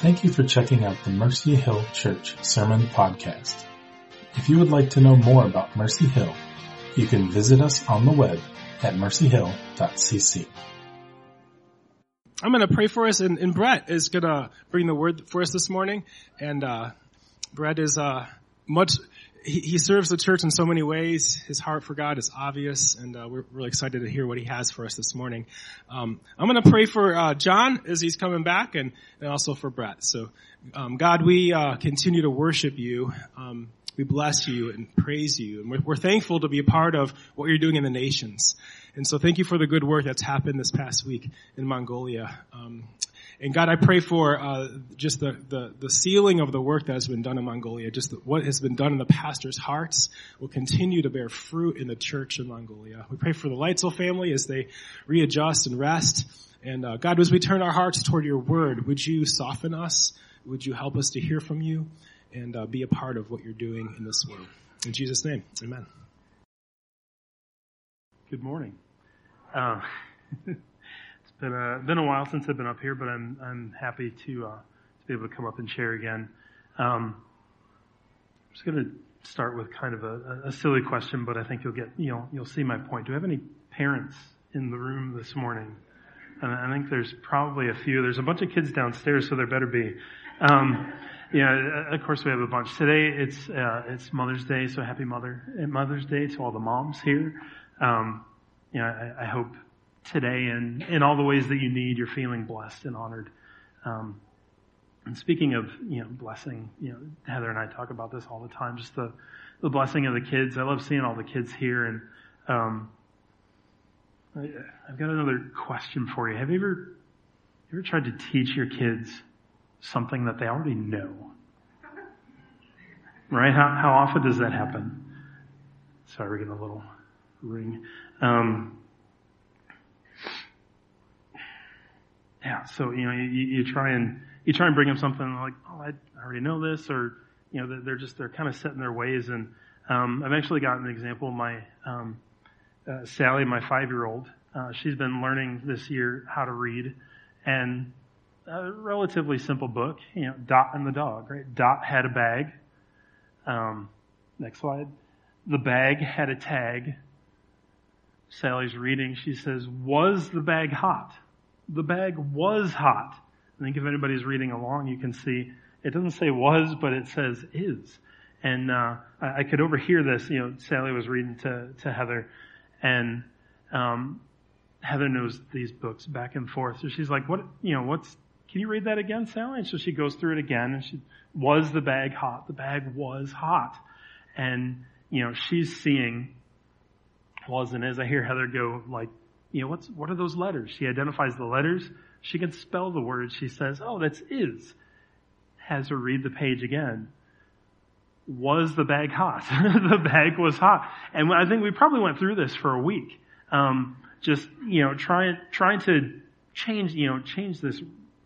Thank you for checking out the Mercy Hill Church Sermon Podcast. If you would like to know more about Mercy Hill, you can visit us on the web at mercyhill.cc. I'm going to pray for us, and, and Brett is going to bring the word for us this morning. And uh, Brett is uh, much he, he, serves the church in so many ways. His heart for God is obvious, and uh, we're really excited to hear what he has for us this morning. Um, I'm going to pray for uh, John as he's coming back, and, and also for Brett. So, um, God, we uh, continue to worship you. Um, we bless you and praise you, and we're, we're, thankful to be a part of what you're doing in the nations. And so, thank you for the good work that's happened this past week in Mongolia. Um, and God, I pray for uh, just the, the, the sealing of the work that has been done in Mongolia, just the, what has been done in the pastors' hearts will continue to bear fruit in the church in Mongolia. We pray for the Leitzel family as they readjust and rest. And uh, God, as we turn our hearts toward your word, would you soften us? Would you help us to hear from you and uh, be a part of what you're doing in this world? In Jesus' name, amen. Good morning. Uh, been a been a while since I've been up here, but I'm I'm happy to uh, to be able to come up and share again. Um, I'm just going to start with kind of a, a, silly question, but I think you'll get you know you'll see my point. Do we have any parents in the room this morning? And I think there's probably a few. There's a bunch of kids downstairs, so there better be. Um, yeah, of course we have a bunch. Today it's uh, it's Mother's Day, so happy Mother Mother's Day to all the moms here. Um, you know, I, I hope today and in all the ways that you need, you're feeling blessed and honored. Um, and speaking of, you know, blessing, you know, Heather and I talk about this all the time, just the, the blessing of the kids. I love seeing all the kids here and, um, I, I've got another question for you. Have you ever, you ever tried to teach your kids something that they already know? Right? How, how often does that happen? Sorry, we're getting a little ring. Um, so you know, you, you try and you try and bring them something like, oh, I already know this, or you know, they're just they're kind of set in their ways. And um, I've actually got an example. My um, uh, Sally, my five-year-old, uh, she's been learning this year how to read, and a relatively simple book. You know, Dot and the dog. Right? Dot had a bag. Um, next slide. The bag had a tag. Sally's reading. She says, "Was the bag hot?" The bag was hot. I think if anybody's reading along, you can see it doesn't say was, but it says is. And uh, I, I, could overhear this. You know, Sally was reading to to Heather, and um, Heather knows these books back and forth. So she's like, "What? You know, what's? Can you read that again, Sally?" And so she goes through it again, and she was the bag hot. The bag was hot, and you know, she's seeing was and is. I hear Heather go like you know, what's, what are those letters? She identifies the letters. She can spell the words. She says, oh, that's is. Has her read the page again. Was the bag hot? the bag was hot. And I think we probably went through this for a week. Um, just, you know, trying, trying to change, you know, change this,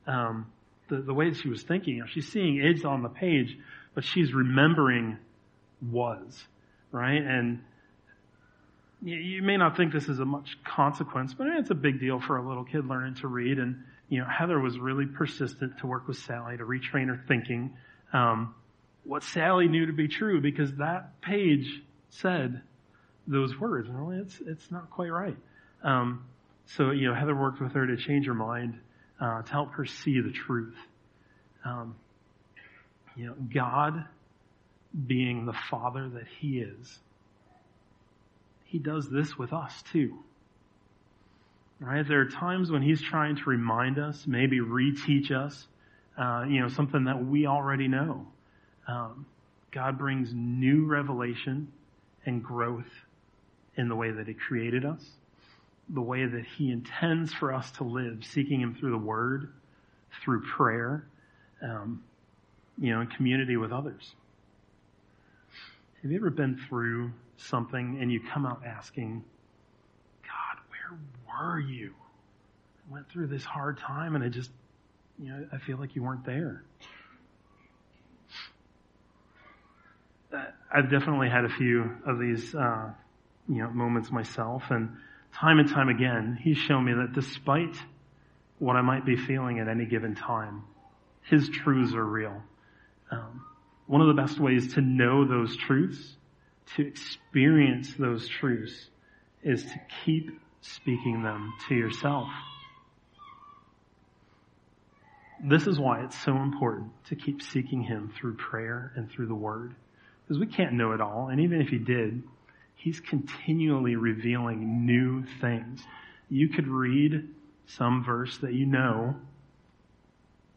um, the, the way she was thinking. You know, she's seeing is on the page, but she's remembering was, right? And, you may not think this is a much consequence, but it's a big deal for a little kid learning to read. And, you know, Heather was really persistent to work with Sally to retrain her thinking. Um, what Sally knew to be true because that page said those words. Well, it's, it's not quite right. Um, so, you know, Heather worked with her to change her mind, uh, to help her see the truth. Um, you know, God being the Father that He is, he does this with us too. Right? There are times when He's trying to remind us, maybe reteach us, uh, you know, something that we already know. Um, God brings new revelation and growth in the way that He created us, the way that He intends for us to live, seeking Him through the Word, through prayer, um, you know, in community with others. Have you ever been through something and you come out asking, God, where were you? I went through this hard time and I just, you know, I feel like you weren't there. I've definitely had a few of these, uh, you know, moments myself, and time and time again, He's shown me that despite what I might be feeling at any given time, His truths are real. Um, one of the best ways to know those truths, to experience those truths, is to keep speaking them to yourself. This is why it's so important to keep seeking Him through prayer and through the Word. Because we can't know it all, and even if He did, He's continually revealing new things. You could read some verse that you know,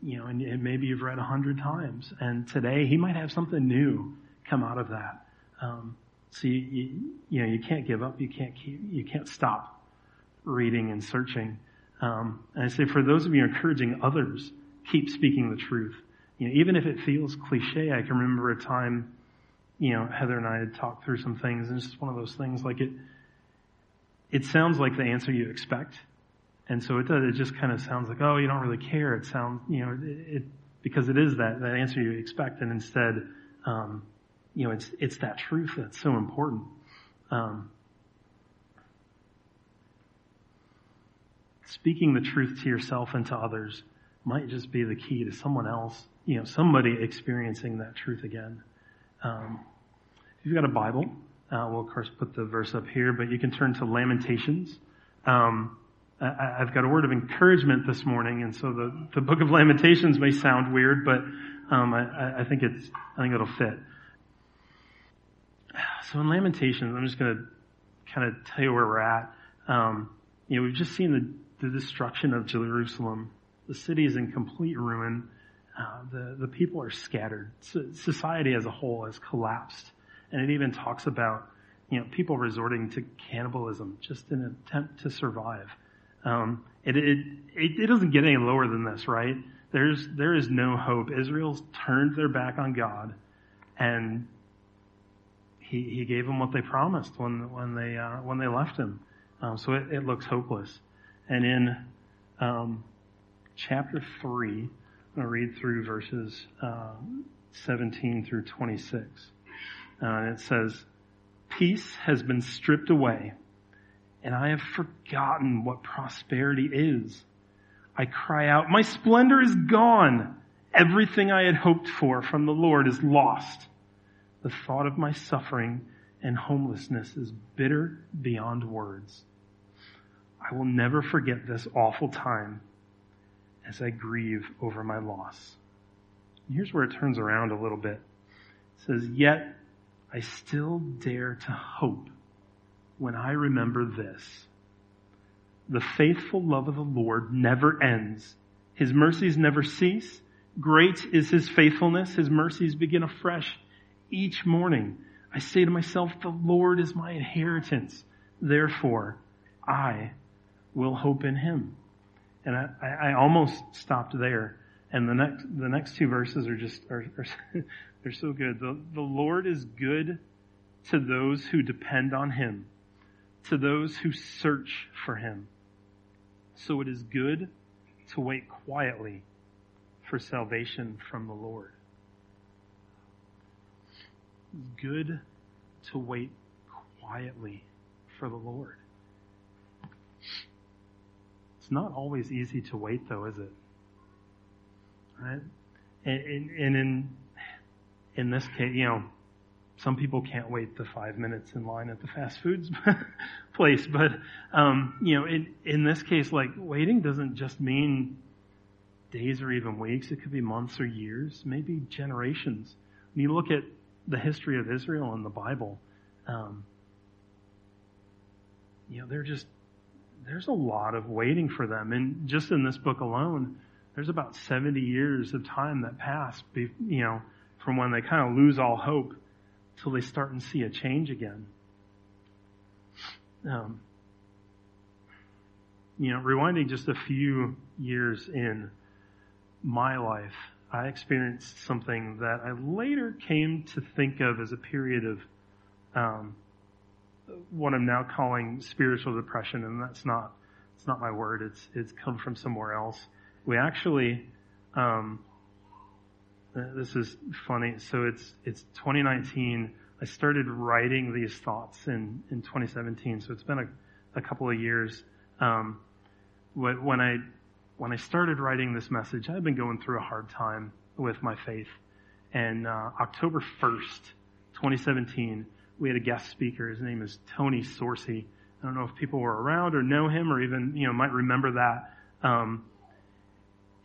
you know, and, and maybe you've read a hundred times, and today He might have something new come out of that. Um, so you, you, you, know, you can't give up. You can't keep, you can't stop reading and searching. Um, and I say for those of you encouraging others keep speaking the truth. You know, even if it feels cliche, I can remember a time, you know, Heather and I had talked through some things, and it's just one of those things like it, it sounds like the answer you expect. And so it does, it just kind of sounds like, oh, you don't really care. It sounds, you know, it, it because it is that, that answer you expect. And instead, um, you know, it's, it's that truth that's so important. Um, speaking the truth to yourself and to others might just be the key to someone else, you know, somebody experiencing that truth again. Um, if you've got a Bible, uh, we'll of course put the verse up here, but you can turn to Lamentations. Um, I, have got a word of encouragement this morning, and so the, the book of Lamentations may sound weird, but um, I, I, think it's I think it'll fit. So in Lamentations, I'm just going to kind of tell you where we're at. Um, you know, we've just seen the, the destruction of Jerusalem the city is in complete ruin. Uh, the, the people are scattered. So society as a whole has collapsed. And it even talks about, you know, people resorting to cannibalism just in an attempt to survive. Um, it, it, it, it doesn't get any lower than this, right? There's, there is no hope. Israel's turned their back on God and he, he gave them what they promised when, when they, uh, when they left him. Um, so it, it looks hopeless. And in, um, chapter 3. I'm going to read through verses uh, 17 through 26. Uh, and it says, Peace has been stripped away, and I have forgotten what prosperity is. I cry out, My splendor is gone. Everything I had hoped for from the Lord is lost. The thought of my suffering and homelessness is bitter beyond words. I will never forget this awful time as I grieve over my loss. Here's where it turns around a little bit. It says, Yet I still dare to hope when I remember this. The faithful love of the Lord never ends. His mercies never cease. Great is his faithfulness. His mercies begin afresh each morning. I say to myself, the Lord is my inheritance. Therefore, I will hope in him. And I, I almost stopped there. And the next, the next two verses are just, are, are they're so good. The, the Lord is good to those who depend on Him, to those who search for Him. So it is good to wait quietly for salvation from the Lord. It's Good to wait quietly for the Lord. It's not always easy to wait though, is it? Right? And, and, and in, in this case, you know, some people can't wait the five minutes in line at the fast foods place, but, um, you know, in, in this case, like waiting doesn't just mean days or even weeks. It could be months or years, maybe generations. When you look at the history of Israel in the Bible, um, you know, just there's a lot of waiting for them. And just in this book alone, there's about 70 years of time that pass, you know, from when they kind of lose all hope till they start and see a change again. Um, you know, rewinding just a few years in my life, I experienced something that I later came to think of as a period of um, what I'm now calling spiritual depression, and that's not it's not my word. It's it's come from somewhere else. We actually, um, this is funny. So it's it's 2019. I started writing these thoughts in in 2017. So it's been a, a couple of years. Um, when I when I started writing this message, I've been going through a hard time with my faith. And uh, October 1st, 2017, we had a guest speaker. His name is Tony Sorcy. I don't know if people were around or know him or even, you know, might remember that. Um,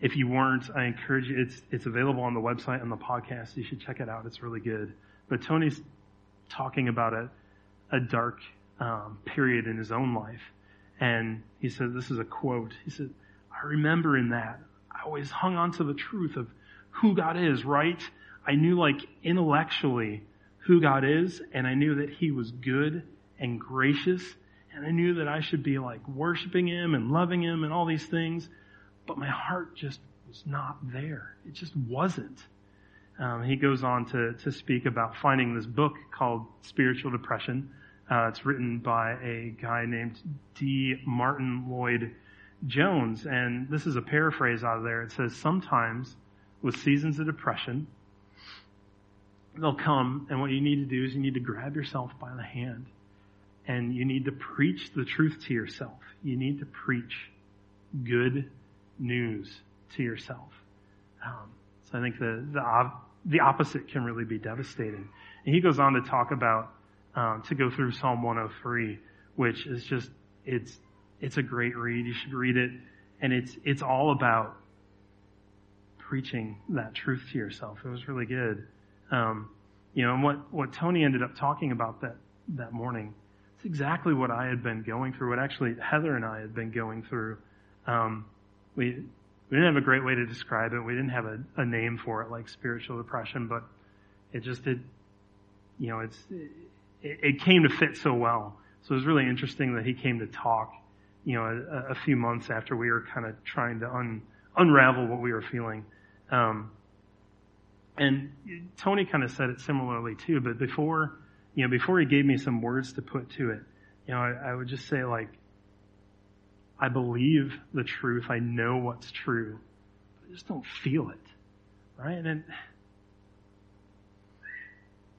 if you weren't, I encourage you. It's, it's available on the website and the podcast. You should check it out. It's really good. But Tony's talking about a, a dark um, period in his own life. And he said, this is a quote. He said, I remember in that, I always hung on to the truth of who God is, right? I knew like intellectually who God is, and I knew that He was good and gracious, and I knew that I should be like worshiping Him and loving Him and all these things, but my heart just was not there. It just wasn't. Um, he goes on to, to speak about finding this book called Spiritual Depression. Uh, it's written by a guy named D. Martyn Lloyd Jones, and this is a paraphrase out of there. It says, sometimes with seasons of depression, they'll come, and what you need to do is you need to grab yourself by the hand, and you need to preach the truth to yourself. You need to preach good news to yourself. Um, so I think the, the, the opposite can really be devastating. And he goes on to talk about, um, to go through Psalm 103, which is just, it's, it's a great read. You should read it. And it's, it's all about preaching that truth to yourself. It was really good. Um, you know, and what, what Tony ended up talking about that, that morning, it's exactly what I had been going through, what actually Heather and I had been going through. Um, we, we didn't have a great way to describe it. We didn't have a, a name for it like spiritual depression, but it just did, you know, it's, it, it came to fit so well. So it was really interesting that he came to talk, you know, a, a few months after we were kind of trying to un, unravel what we were feeling. Um, and Tony kind of said it similarly too, but before, you know, before he gave me some words to put to it, you know, I, I would just say like, I believe the truth. I know what's true. But I just don't feel it. Right? And then,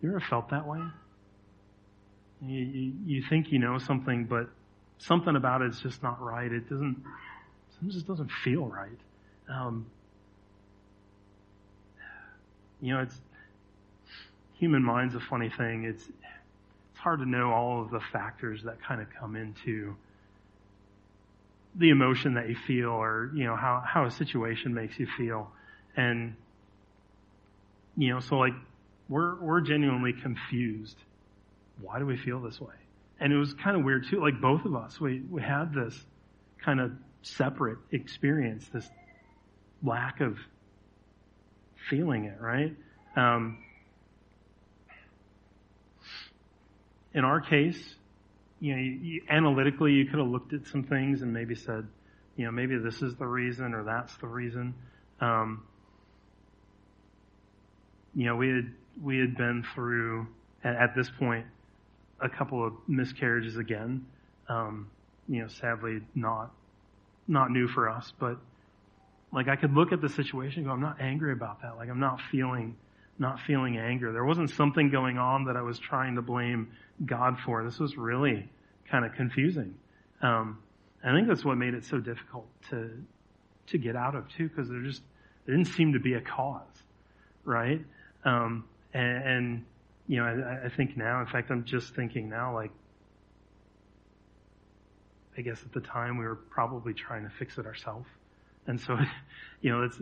you ever felt that way? You, you, you think you know something, but something about it is just not right. It doesn't, it just doesn't feel right. Um, you know, it's, human mind's a funny thing. It's, it's hard to know all of the factors that kind of come into the emotion that you feel or, you know, how, how a situation makes you feel. And, you know, so like, we're, we're genuinely confused. Why do we feel this way? And it was kind of weird too, like both of us, we, we had this kind of separate experience, this lack of feeling it, right? Um, in our case, you know, you, you, analytically, you could have looked at some things and maybe said, you know, maybe this is the reason or that's the reason. Um, you know, we had we had been through at, at this point a couple of miscarriages again. Um, you know, sadly not not new for us, but like I could look at the situation and go, I'm not angry about that. Like I'm not feeling, not feeling anger. There wasn't something going on that I was trying to blame God for. This was really kind of confusing. Um, I think that's what made it so difficult to, to get out of too, because there just, there didn't seem to be a cause, right? Um, and, and, you know, I, I think now, in fact, I'm just thinking now, like, I guess at the time we were probably trying to fix it ourselves. And so, you know, it's,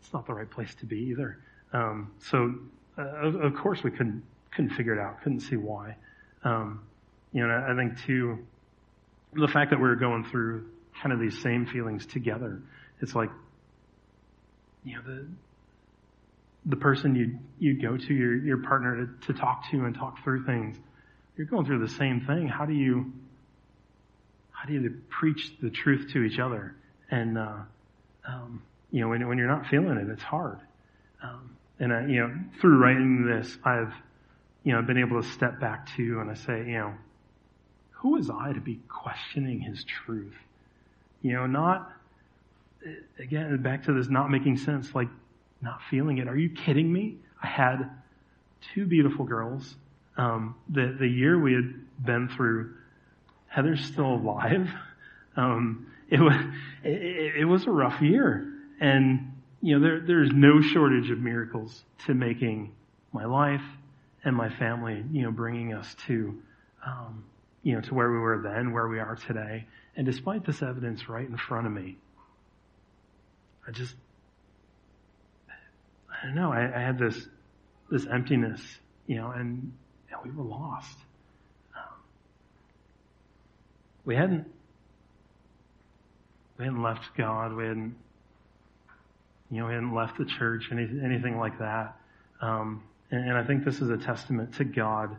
it's not the right place to be either. Um, so, uh, of, of, course we couldn't, couldn't figure it out, couldn't see why. Um, you know, I think too, the fact that we were going through kind of these same feelings together, it's like, you know, the, the person you you go to your your partner to, to talk to and talk through things, you're going through the same thing. How do you how do you preach the truth to each other? And uh, um, you know, when, when you're not feeling it, it's hard. Um, and I, you know, through writing this, I've, you know, been able to step back to and I say, you know, who is I to be questioning his truth? You know, not, again, back to this not making sense, like not feeling it. Are you kidding me? I had two beautiful girls. Um, the, the year we had been through, Heather's still alive. Um, it was, it, it was a rough year. And, you know, there, there's no shortage of miracles to making my life and my family, you know, bringing us to, um, you know, to where we were then, where we are today. And despite this evidence right in front of me, I just, I don't know, I, I had this, this emptiness, you know, and, and we were lost. We hadn't, we hadn't left God. We hadn't, you know, we hadn't left the church, any, anything like that. Um, and, I think this is a testament to God,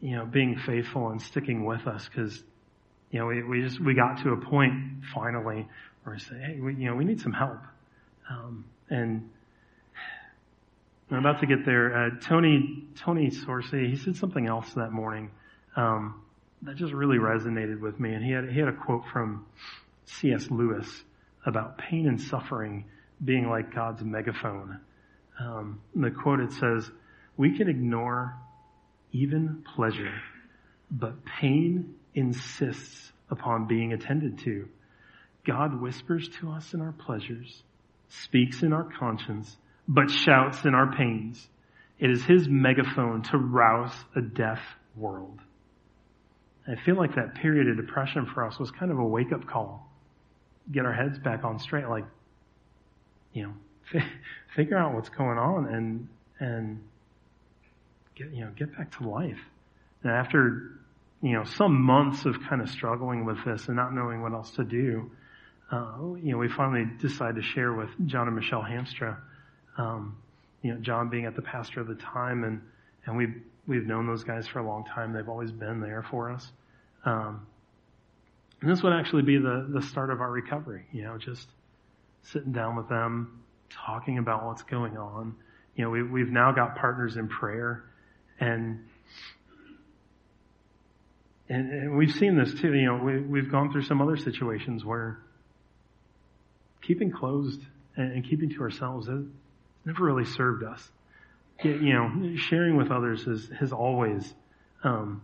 you know, being faithful and sticking with us because, you know, we, we just, we got to a point finally where we say, hey, we, you know, we need some help. Um, and I'm about to get there. Uh, Tony, Tony Sorcy, he said something else that morning, um, that just really resonated with me. And he had, he had a quote from C.S. Lewis about pain and suffering being like God's megaphone. Um, the quote it says, "We can ignore even pleasure, but pain insists upon being attended to. God whispers to us in our pleasures, speaks in our conscience, but shouts in our pains. It is His megaphone to rouse a deaf world." I feel like that period of depression for us was kind of a wake up call. Get our heads back on straight, like, you know, figure out what's going on and and get you know get back to life. And after you know some months of kind of struggling with this and not knowing what else to do, uh, you know we finally decided to share with John and Michelle Hamstra. Um, you know John being at the pastor of the time and and we we've known those guys for a long time. They've always been there for us. Um, and this would actually be the the start of our recovery. You know, just sitting down with them, talking about what's going on. You know, we, we've now got partners in prayer and, and, and we've seen this too. You know, we, we've gone through some other situations where keeping closed and, and keeping to ourselves has never really served us. You know, sharing with others has, has always, um,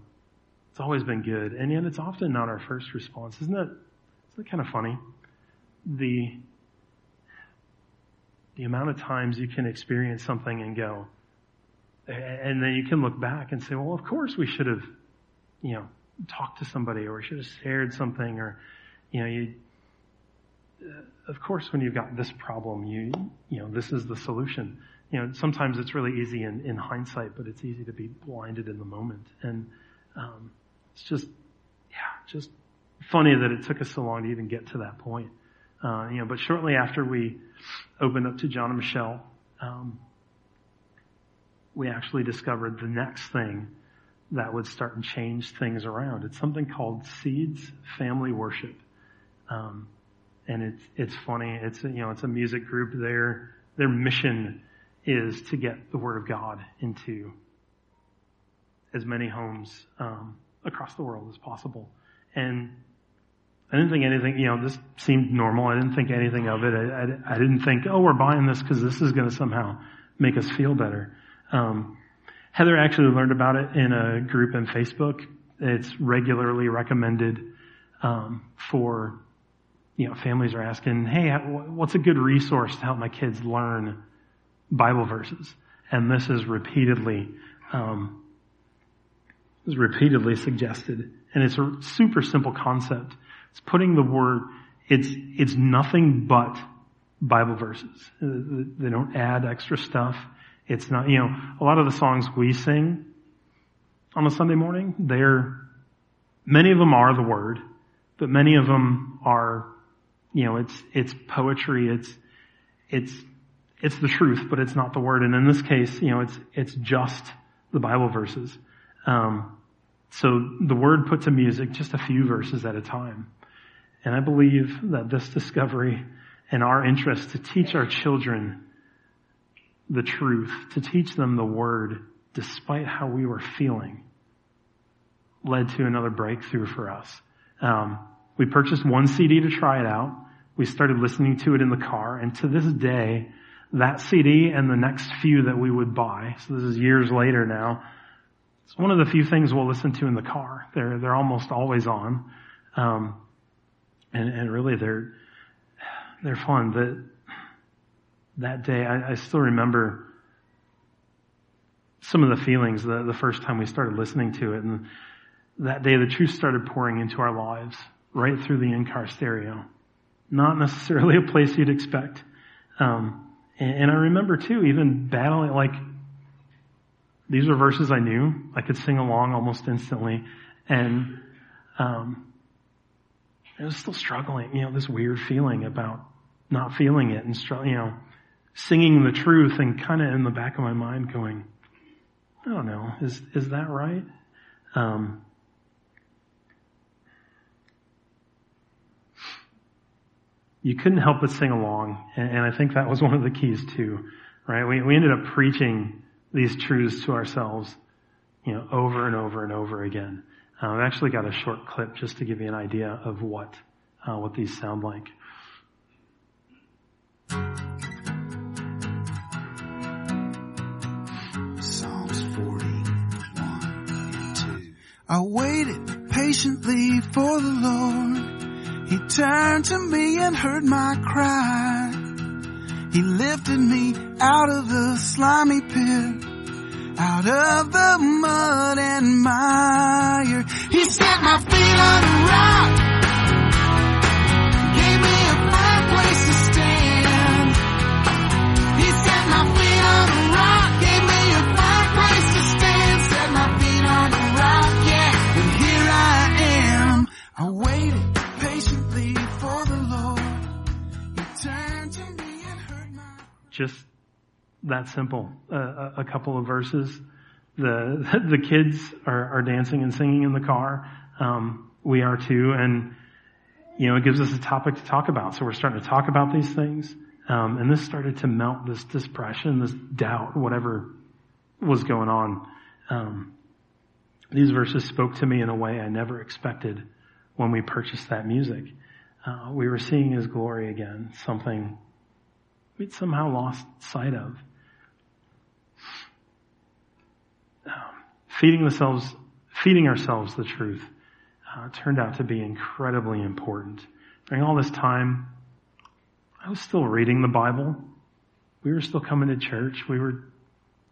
it's always been good. And yet it's often not our first response. Isn't that, isn't that kind of funny? The, the amount of times you can experience something and go, and then you can look back and say, well, of course we should have, you know, talked to somebody or we should have shared something or, you know, you, of course when you've got this problem, you, you know, this is the solution. You know, sometimes it's really easy in, in hindsight, but it's easy to be blinded in the moment. And, um, it's just, yeah, just funny that it took us so long to even get to that point. Uh, you know, but shortly after we opened up to John and Michelle, um, we actually discovered the next thing that would start and change things around. It's something called Seeds Family Worship. Um, and it's, it's funny. It's, you know, it's a music group. Their, their mission is to get the Word of God into as many homes, um, across the world as possible. And I didn't think anything, you know, this seemed normal. I didn't think anything of it. I, I, I didn't think, oh, we're buying this because this is going to somehow make us feel better. Um, Heather actually learned about it in a group in Facebook. It's regularly recommended um, for, you know, families are asking, hey, what's a good resource to help my kids learn Bible verses? And this is repeatedly, um, is repeatedly suggested. And it's a super simple concept. It's putting the word, it's, it's nothing but Bible verses. They don't add extra stuff. It's not, you know, a lot of the songs we sing on a Sunday morning, they're, many of them are the word, but many of them are, you know, it's, it's poetry, it's, it's, it's the truth, but it's not the word. And in this case, you know, it's, it's just the Bible verses. Um, so the word put to music just a few verses at a time. And I believe that this discovery and our interest to teach our children the truth, to teach them the word, despite how we were feeling, led to another breakthrough for us. Um, we purchased one CD to try it out. We started listening to it in the car, and to this day, that CD and the next few that we would buy, so this is years later now, it's one of the few things we'll listen to in the car. They're, they're almost always on. Um, and, and really they're, they're fun. That, that day, I, I still remember some of the feelings the, the first time we started listening to it. And that day, the truth started pouring into our lives right through the in-car stereo. Not necessarily a place you'd expect. Um, and, and I remember too, even battling, like, these were verses I knew. I could sing along almost instantly. And, um, I was still struggling, you know, this weird feeling about not feeling it and, you know, singing the truth and kind of in the back of my mind going, I don't know, is, is that right? Um, you couldn't help but sing along, and, and, I think that was one of the keys too, right? We, we ended up preaching these truths to ourselves, you know, over and over and over again. Uh, I've actually got a short clip just to give you an idea of what, uh, what these sound like. I waited patiently for the Lord. He turned to me and heard my cry. He lifted me out of the slimy pit, out of the mud and mire. He set my feet on a rock. Gave me a place to stand. He set my feet on a rock. Gave me a place to stand. Set my feet on a rock, yeah. And here I am. I waited patiently for the Lord. He turned to me and heard my Just that simple. Uh, a, couple of verses. The the kids are, are dancing and singing in the car. Um, we are too, and you know it gives us a topic to talk about. So we're starting to talk about these things, um, and this started to melt this depression, this doubt, whatever was going on. Um, these verses spoke to me in a way I never expected when we purchased that music. Uh, we were seeing His glory again, something we'd somehow lost sight of. Um, feeding ourselves, feeding ourselves the truth uh, turned out to be incredibly important. During all this time, I was still reading the Bible. We were still coming to church. We were,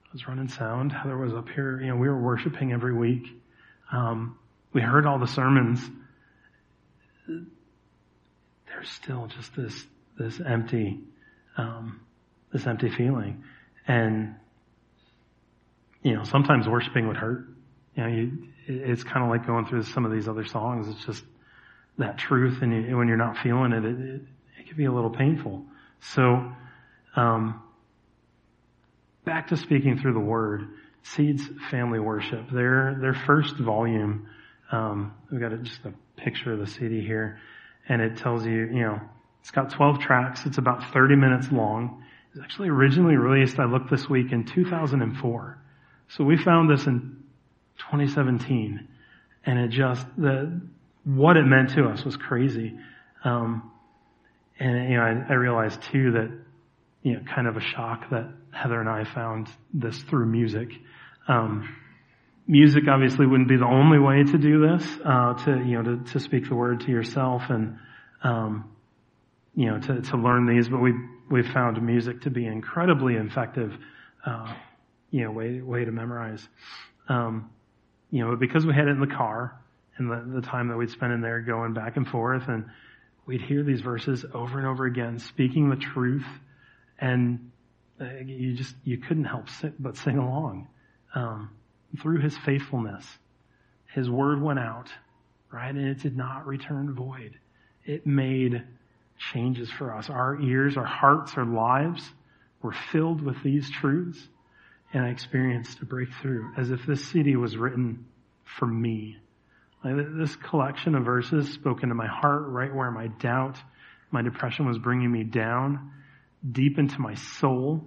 I was running sound. Heather was up here. You know, we were worshiping every week. Um, we heard all the sermons. There's still just this this empty, um, this empty feeling, and you know, sometimes worshiping would hurt. You know, you, it's kind of like going through some of these other songs. It's just that truth, and you, when you're not feeling it, it, it, it can be a little painful. So, um, back to speaking through the Word, Seeds Family Worship. Their their first volume. Um, we've got just a picture of the CD here, and it tells you, you know, it's got 12 tracks. It's about 30 minutes long. It was actually originally released. I looked this week in 2004. So we found this in 2017, and it just the what it meant to us was crazy. Um, and you know, I, I realized too that you know, kind of a shock that Heather and I found this through music. Um, music obviously wouldn't be the only way to do this, uh, to you know, to, to speak the word to yourself and um, you know, to, to learn these. But we we found music to be incredibly effective. Uh, you know, way, way to memorize. Um, you know, because we had it in the car and the, the time that we'd spend in there going back and forth and we'd hear these verses over and over again, speaking the truth and uh, you just, you couldn't help but sing along. Um, through his faithfulness, his word went out, right? And it did not return void. It made changes for us. Our ears, our hearts, our lives were filled with these truths and I experienced a breakthrough as if this CD was written for me. Like this collection of verses spoke into my heart right where my doubt, my depression was bringing me down deep into my soul.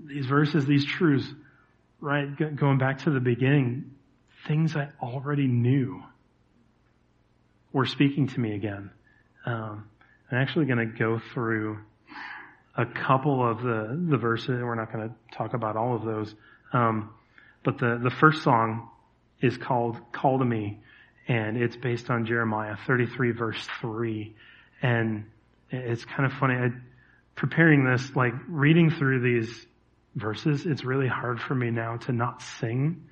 These verses, these truths, right, going back to the beginning, things I already knew were speaking to me again. Um, I'm actually going to go through a couple of the, the verses. We're not going to talk about all of those. Um, but the, the first song is called Call to Me. and it's based on Jeremiah 33 verse 3. And it's kind of funny. I, preparing this, like reading through these verses, it's really hard for me now to not sing.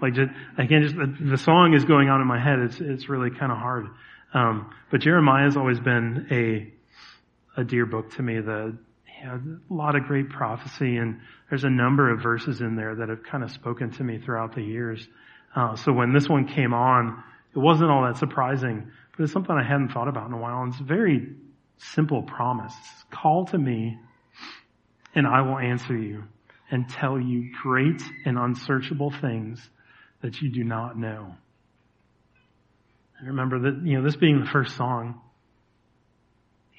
Like just, I can't just, the, the song is going on in my head. It's, it's really kind of hard. Um, but Jeremiah has always been a, a dear book to me. The, you know, a lot of great prophecy and there's a number of verses in there that have kind of spoken to me throughout the years. Uh, so when this one came on, it wasn't all that surprising, but it's something I hadn't thought about in a while. And it's a very simple promise. Call to me and I will answer you and tell you great and unsearchable things that you do not know. And remember that, you know, this being the first song,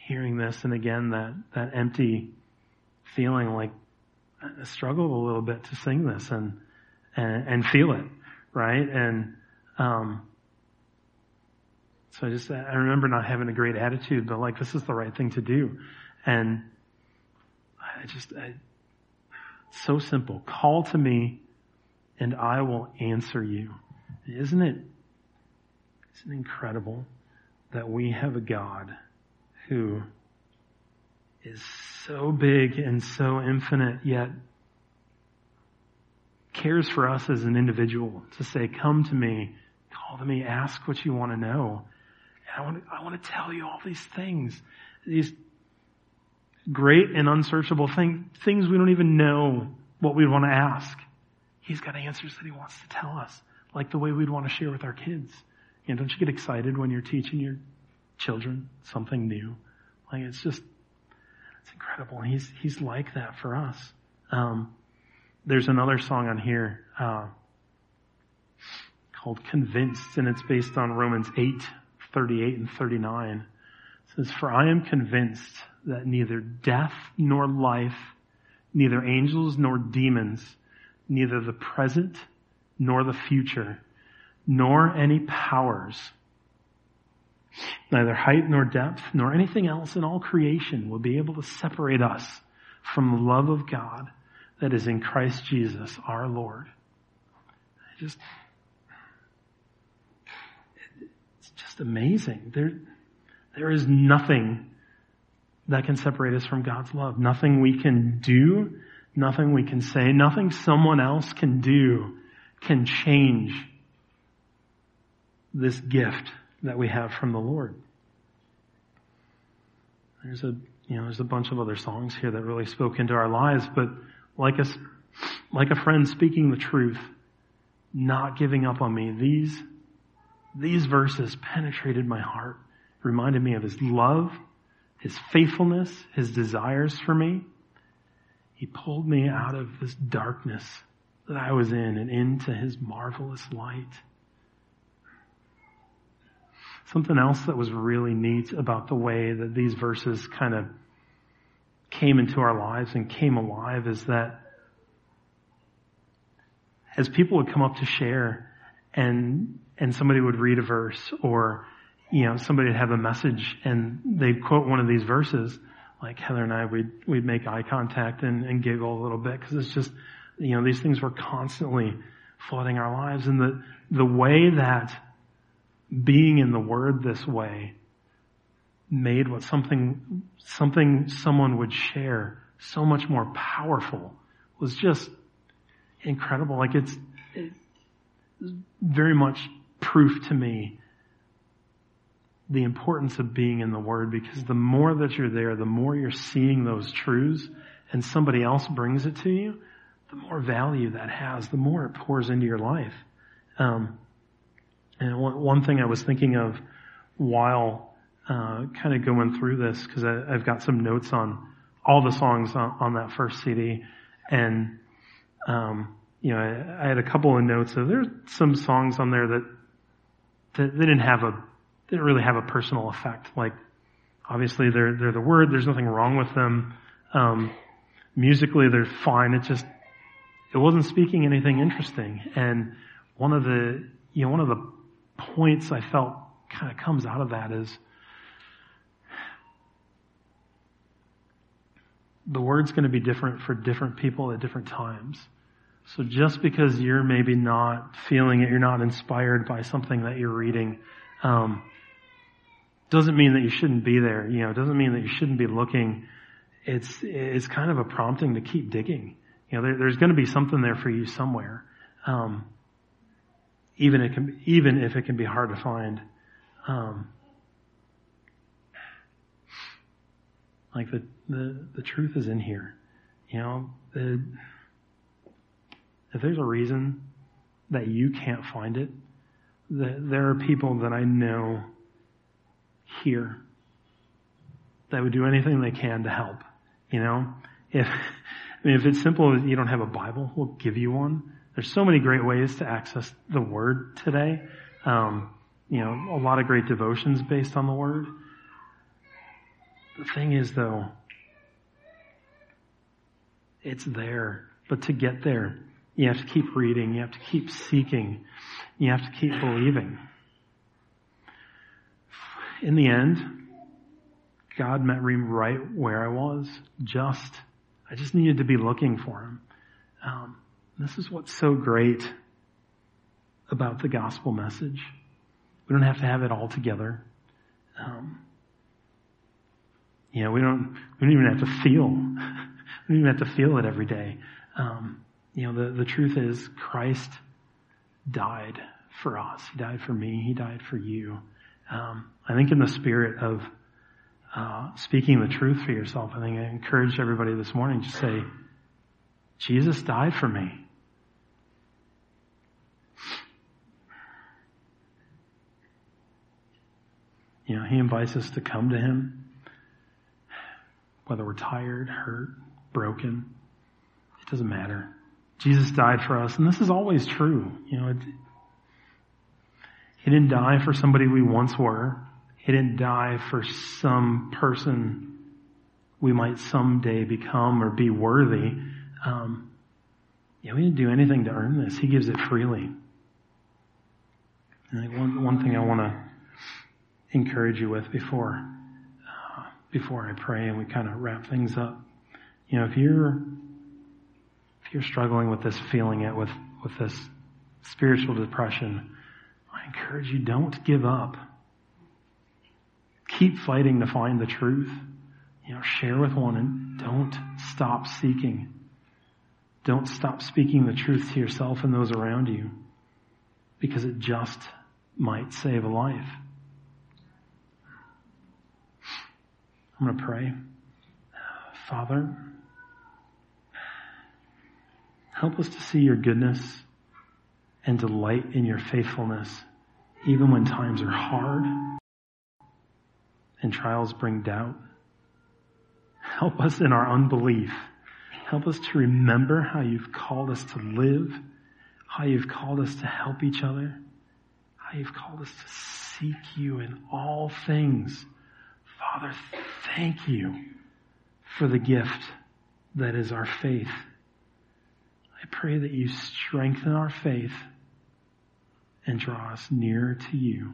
hearing this and again that, that empty feeling like I struggled a little bit to sing this and, and, and feel it, right? And, um, so I just, I remember not having a great attitude, but like, this is the right thing to do. And I just, I, so simple. Call to me and I will answer you. Isn't it, isn't it incredible that we have a God who is so big and so infinite, yet cares for us as an individual to say, come to me, call to me, ask what you want to know. And I want to, I want to tell you all these things, these great and unsearchable thing, things we don't even know what we want to ask. He's got answers that he wants to tell us, like the way we'd want to share with our kids. You know, don't you get excited when you're teaching your children something new? Like it's just, it's incredible. He's, he's like that for us. Um, there's another song on here, uh, called Convinced, and it's based on Romans 8, 38 and 39. It says, For I am convinced that neither death nor life, neither angels nor demons, neither the present nor the future, nor any powers, neither height nor depth, nor anything else in all creation will be able to separate us from the love of God that is in Christ Jesus our Lord. I just, it's just amazing. There, there is nothing that can separate us from God's love. Nothing we can do, nothing we can say, nothing someone else can do can change this gift that we have from the Lord. There's a, you know, there's a bunch of other songs here that really spoke into our lives, but like a, like a friend speaking the truth, not giving up on me, these, these verses penetrated my heart, reminded me of his love, his faithfulness, his desires for me. He pulled me out of this darkness that I was in and into his marvelous light. Something else that was really neat about the way that these verses kind of came into our lives and came alive is that as people would come up to share and, and somebody would read a verse or, you know, somebody would have a message and they'd quote one of these verses, like Heather and I, we'd, we'd make eye contact and, and giggle a little bit because it's just, you know, these things were constantly flooding our lives. And the, the way that being in the Word this way made what something, something someone would share so much more powerful was just incredible. Like it's, it's very much proof to me the importance of being in the Word because the more that you're there, the more you're seeing those truths and somebody else brings it to you, the more value that has, the more it pours into your life. Um, and one, thing I was thinking of while uh, kind of going through this, because I've got some notes on all the songs on, on that first CD, and um, you know, I, I, had a couple of notes. So there's some songs on there that, that they didn't have a didn't really have a personal effect. Like obviously they're they're the word. There's nothing wrong with them. Um, musically, they're fine. It just it wasn't speaking anything interesting. And one of the you know one of the points I felt kind of comes out of that is the word's going to be different for different people at different times. So just because you're maybe not feeling it, you're not inspired by something that you're reading, um, doesn't mean that you shouldn't be there. You know, it doesn't mean that you shouldn't be looking. It's it's kind of a prompting to keep digging. You know, there, there's going to be something there for you somewhere, um, even it can even if it can be hard to find. Um, like the, the the truth is in here. You know, the, if there's a reason that you can't find it, the, there are people that I know here that would do anything they can to help. You know, if I mean, if it's simple, you don't have a Bible, we'll give you one. There's so many great ways to access the Word today. Um, you know, a lot of great devotions based on the Word. The thing is, though, it's there. But to get there, you have to keep reading, you have to keep seeking, you have to keep believing. In the end, God met me right where I was. Just, I just needed to be looking for Him. Um, this is what's so great about the gospel message. We don't have to have it all together. Um, you know, we don't, we don't even have to feel, we don't even have to feel it every day. Um, you know, the, the truth is Christ died for us. He died for me. He died for you. Um, I think in the spirit of uh, speaking the truth for yourself, I think I encourage everybody this morning to say, Jesus died for me. You know, he invites us to come to him, whether we're tired, hurt, broken. It doesn't matter. Jesus died for us, and this is always true. You know, it, he didn't die for somebody we once were. He didn't die for some person we might someday become or be worthy. Um, yeah, we didn't do anything to earn this. He gives it freely. And one, one thing I want to encourage you with before uh, before I pray and we kind of wrap things up. You know, if you're if you're struggling with this, feeling it with with this spiritual depression, I encourage you don't give up. Keep fighting to find the truth. You know, share with one and don't stop seeking. Don't stop speaking the truth to yourself and those around you because it just might save a life. I'm going to pray. Father, help us to see your goodness and delight in your faithfulness, even when times are hard and trials bring doubt. Help us in our unbelief. Help us to remember how you've called us to live, how you've called us to help each other, how you've called us to seek you in all things. Father, thank you for the gift that is our faith. I pray that you strengthen our faith and draw us nearer to you.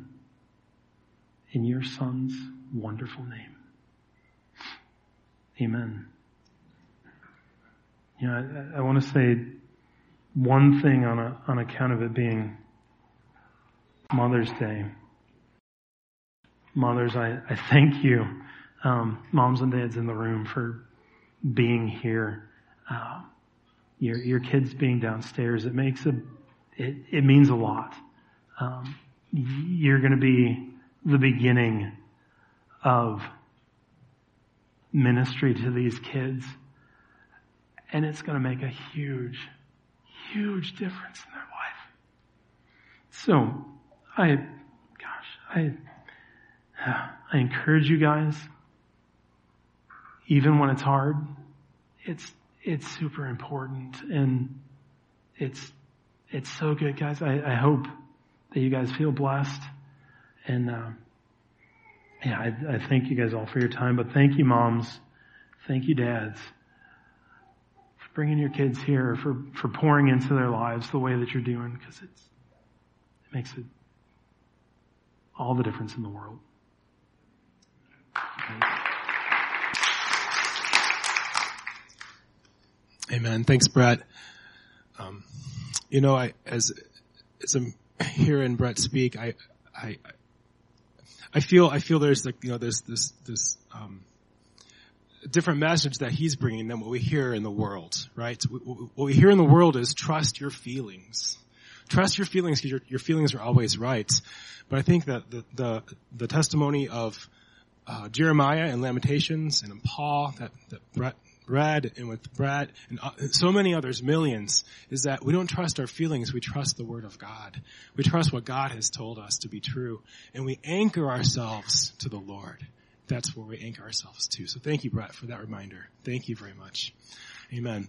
In your Son's wonderful name. Amen. You know, I, I want to say one thing on, a, on account of it being Mother's Day. Mothers, I, I thank you, um, moms and dads in the room, for being here. Uh, your your kids being downstairs, it makes a it, it means a lot. Um, you're going to be the beginning of ministry to these kids, and it's going to make a huge, huge difference in their life. So, I, gosh, I, I encourage you guys, even when it's hard, it's it's super important and it's it's so good, guys. I, I hope that you guys feel blessed. And uh, yeah, I, I thank you guys all for your time. But thank you, moms. Thank you, dads, for bringing your kids here, for for pouring into their lives the way that you're doing, because it's it makes it all the difference in the world. Amen. Thanks, Brett. Um, you know, I as as I'm hearing Brett speak, I I I feel I feel there's like you know there's this this um, different message that he's bringing than what we hear in the world, right? What we hear in the world is trust your feelings. Trust your feelings because your, your feelings are always right. But I think that the, the, the testimony of uh, Jeremiah and Lamentations and Paul that, that Brett read and with Brett and uh, so many others, millions, is that we don't trust our feelings, we trust the Word of God. We trust what God has told us to be true, and we anchor ourselves to the Lord that's where we anchor ourselves to. So thank you, Brett, for that reminder. Thank you very much. Amen.